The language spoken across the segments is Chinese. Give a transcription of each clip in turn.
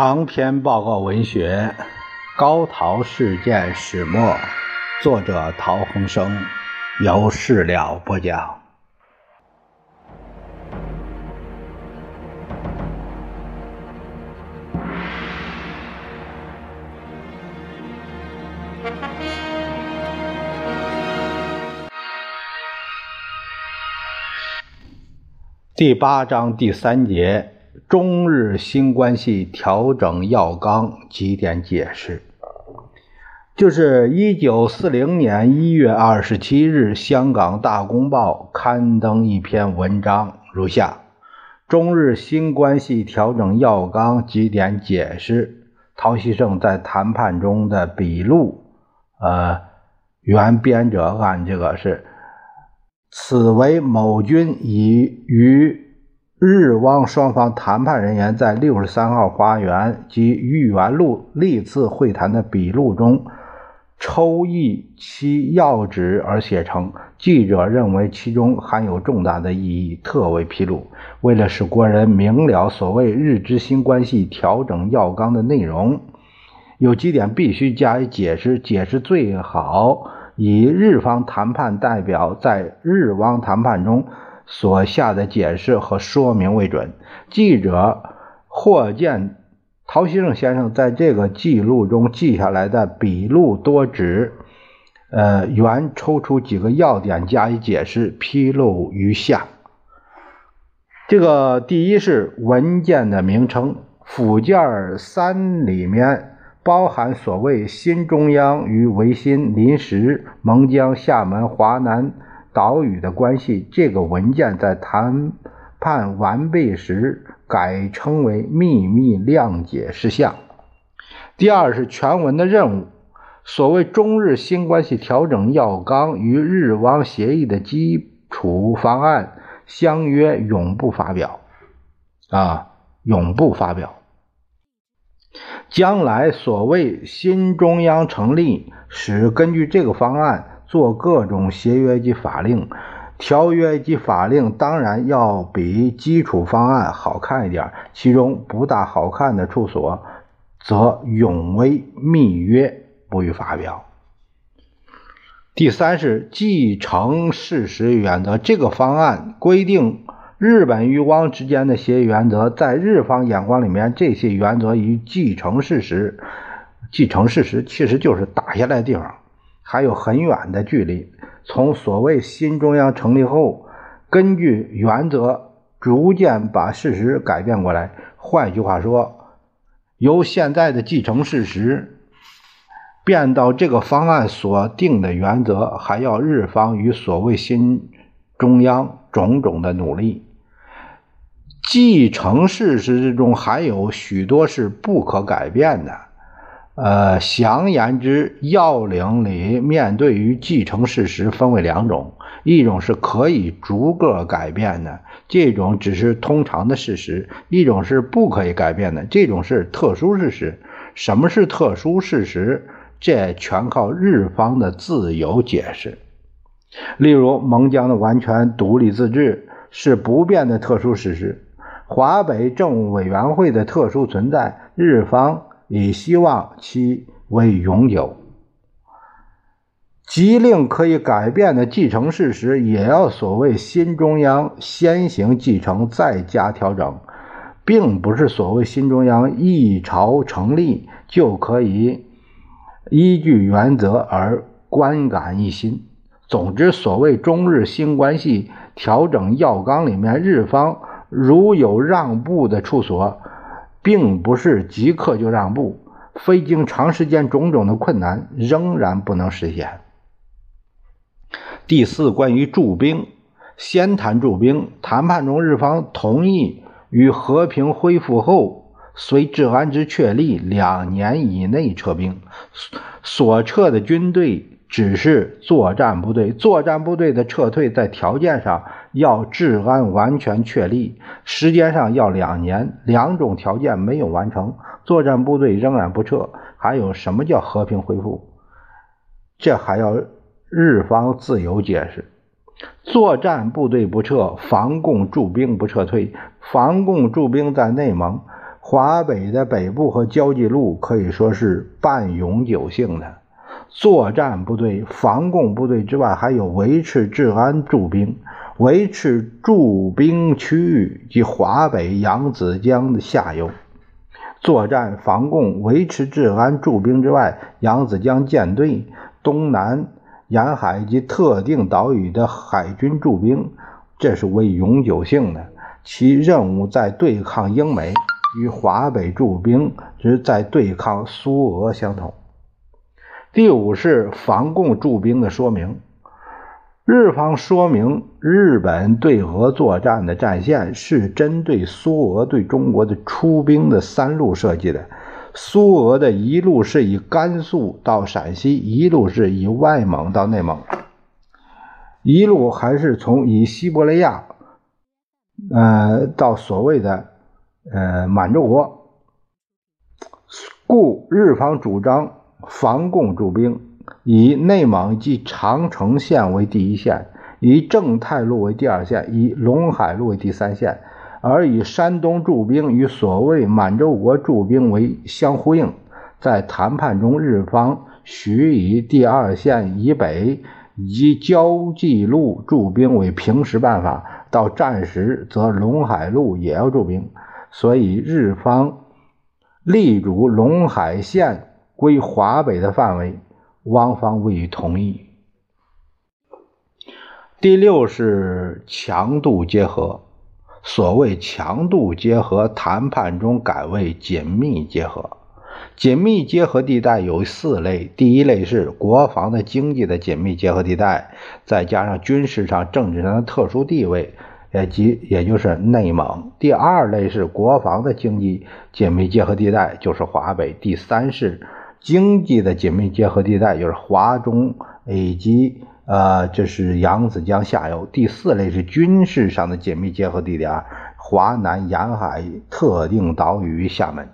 长篇报告文学《高陶事件始末》，作者陶恒生，由事了播讲。第八章第三节。中日新关系调整要纲几点解释，就是一九四零年一月二十七日，《香港大公报》刊登一篇文章，如下：中日新关系调整要纲几点解释。陶希圣在谈判中的笔录，呃，原编者按这个是，此为某军已于。日汪双方谈判人员在六十三号花园及豫园路历次会谈的笔录中抽译其要旨而写成。记者认为其中含有重大的意义，特为披露。为了使国人明了所谓日之新关系调整要纲的内容，有几点必须加以解释。解释最好以日方谈判代表在日汪谈判中。所下的解释和说明为准。记者或见陶希圣先生在这个记录中记下来的笔录多指，呃，原抽出几个要点加以解释，披露于下。这个第一是文件的名称，附件三里面包含所谓新中央与维新临时蒙江、厦门、华南。岛屿的关系，这个文件在谈判完备时改称为秘密谅解事项。第二是全文的任务，所谓中日新关系调整要纲与日汪协议的基础方案相约永不发表，啊，永不发表。将来所谓新中央成立时，根据这个方案。做各种协约及法令、条约及法令，当然要比基础方案好看一点。其中不大好看的处所，则永为密约，不予发表。第三是继承事实原则，这个方案规定日本与汪之间的协议原则，在日方眼光里面，这些原则与继承事实、继承事实其实就是打下来的地方。还有很远的距离。从所谓新中央成立后，根据原则逐渐把事实改变过来。换句话说，由现在的继承事实变到这个方案所定的原则，还要日方与所谓新中央种种的努力。继承事实之中还有许多是不可改变的。呃，详言之，要领里面对于继承事实分为两种，一种是可以逐个改变的，这种只是通常的事实；一种是不可以改变的，这种是特殊事实。什么是特殊事实？这全靠日方的自由解释。例如，蒙江的完全独立自治是不变的特殊事实，华北政务委员会的特殊存在，日方。以希望其为永久，即令可以改变的继承事实，也要所谓新中央先行继承，再加调整，并不是所谓新中央一朝成立就可以依据原则而观感一新。总之，所谓中日新关系调整要纲里面，日方如有让步的处所。并不是即刻就让步，非经长时间种种的困难，仍然不能实现。第四，关于驻兵，先谈驻兵。谈判中，日方同意与和平恢复后，随治安之确立，两年以内撤兵。所撤的军队。只是作战部队，作战部队的撤退在条件上要治安完全确立，时间上要两年，两种条件没有完成，作战部队仍然不撤。还有什么叫和平恢复？这还要日方自由解释。作战部队不撤，防共驻兵不撤退，防共驻兵在内蒙。华北的北部和交际路可以说是半永久性的。作战部队、防共部队之外，还有维持治安驻兵。维持驻兵区域及华北扬子江的下游。作战、防共、维持治安驻兵之外，扬子江舰队、东南沿海及特定岛屿的海军驻兵，这是为永久性的。其任务在对抗英美，与华北驻兵之在对抗苏俄相同。第五是防共驻兵的说明。日方说明，日本对俄作战的战线是针对苏俄对中国的出兵的三路设计的。苏俄的一路是以甘肃到陕西，一路是以外蒙到内蒙，一路还是从以西伯利亚，呃，到所谓的呃满洲国。故日方主张防共驻兵。以内蒙及长城线为第一线，以正太路为第二线，以陇海路为第三线，而以山东驻兵与所谓满洲国驻兵为相呼应。在谈判中，日方许以第二线以北及交际路驻兵为平时办法，到战时则陇海路也要驻兵，所以日方力主陇海线归华北的范围。汪方未予同意。第六是强度结合，所谓强度结合，谈判中改为紧密结合。紧密结合地带有四类，第一类是国防的经济的紧密结合地带，再加上军事上、政治上的特殊地位，也即也就是内蒙。第二类是国防的经济紧密结合地带，就是华北。第三是。经济的紧密结合地带就是华中以及呃，这是扬子江下游。第四类是军事上的紧密结合地点，华南沿海特定岛屿厦门。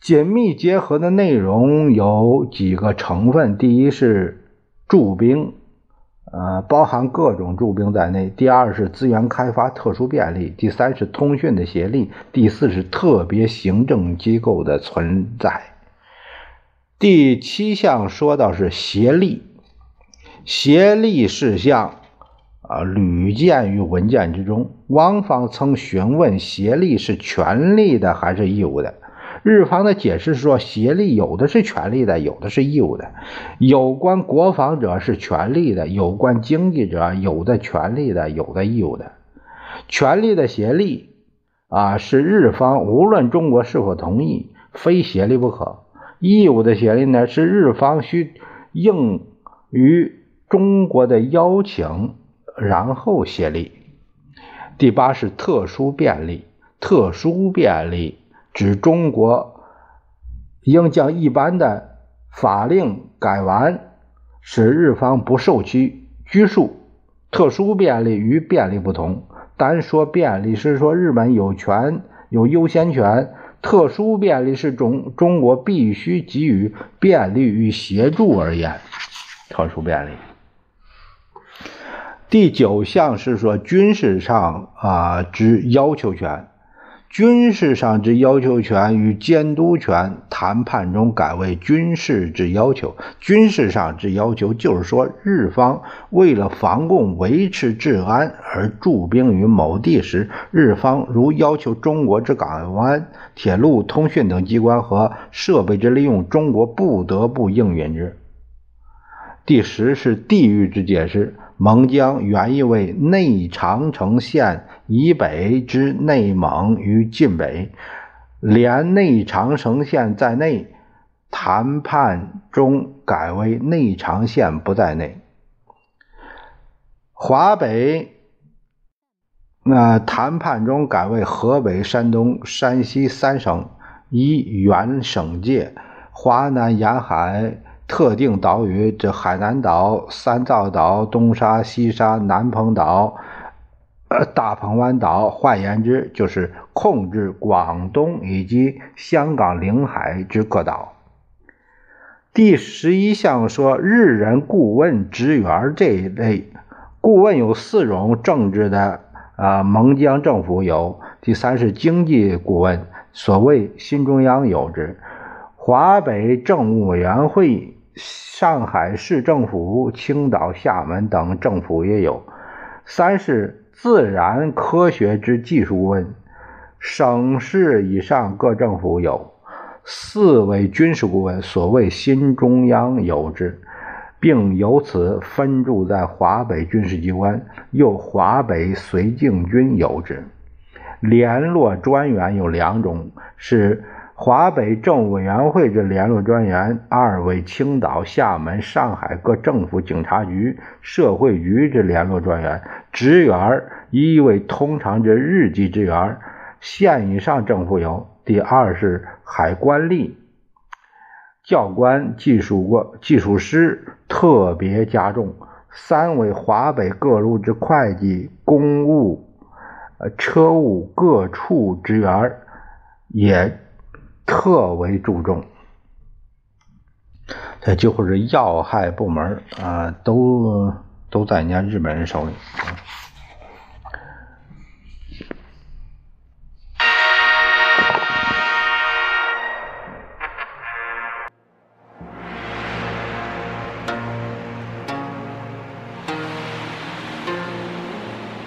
紧密结合的内容有几个成分：第一是驻兵，呃，包含各种驻兵在内；第二是资源开发特殊便利；第三是通讯的协力；第四是特别行政机构的存在。第七项说到是协力，协力事项啊屡见于文件之中。汪方曾询问协力是权利的还是义务的，日方的解释说协力有的是权利的，有的是义务的。有关国防者是权利的，有关经济者有的权利的，有的义务的。权利的协力啊是日方无论中国是否同意，非协力不可。义务的协力呢，是日方需应于中国的邀请，然后协力。第八是特殊便利，特殊便利指中国应将一般的法令改完，使日方不受其拘束。特殊便利与便利不同，单说便利是说日本有权有优先权。特殊便利是中中国必须给予便利与协助而言，特殊便利。第九项是说军事上啊之要求权。军事上之要求权与监督权，谈判中改为军事之要求。军事上之要求，就是说，日方为了防共、维持治安而驻兵于某地时，日方如要求中国之港湾、铁路、通讯等机关和设备之利用，中国不得不应允之。第十是地域之解释。蒙江原意为内长城线以北之内蒙与晋北，连内长城线在内。谈判中改为内长线不在内。华北，那谈判中改为河北、山东、山西三省以原省界，华南沿海。特定岛屿，这海南岛、三灶岛、东沙、西沙、南澎岛、大鹏湾岛，换言之，就是控制广东以及香港领海之各岛。第十一项说，日人顾问职员这一类，顾问有四种政治的啊，蒙江政府有第三是经济顾问，所谓新中央有之，华北政务委员会、上海市政府、青岛、厦门等政府也有。三是自然科学之技术顾问，省市以上各政府有。四为军事顾问，所谓新中央有之。并由此分驻在华北军事机关，又华北绥靖军有之。联络专员有两种，是华北政务委员会之联络专员；二为青岛、厦门、上海各政府警察局、社会局之联络专员。职员一为通常之日籍职员，县以上政府有。第二是海关吏。教官、技术过技术师特别加重。三为华北各路之会计、公务、呃车务各处职员也特为注重。这就是要害部门啊，都都在人家日本人手里。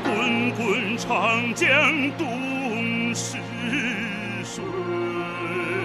滚滚长江东逝水。Amen.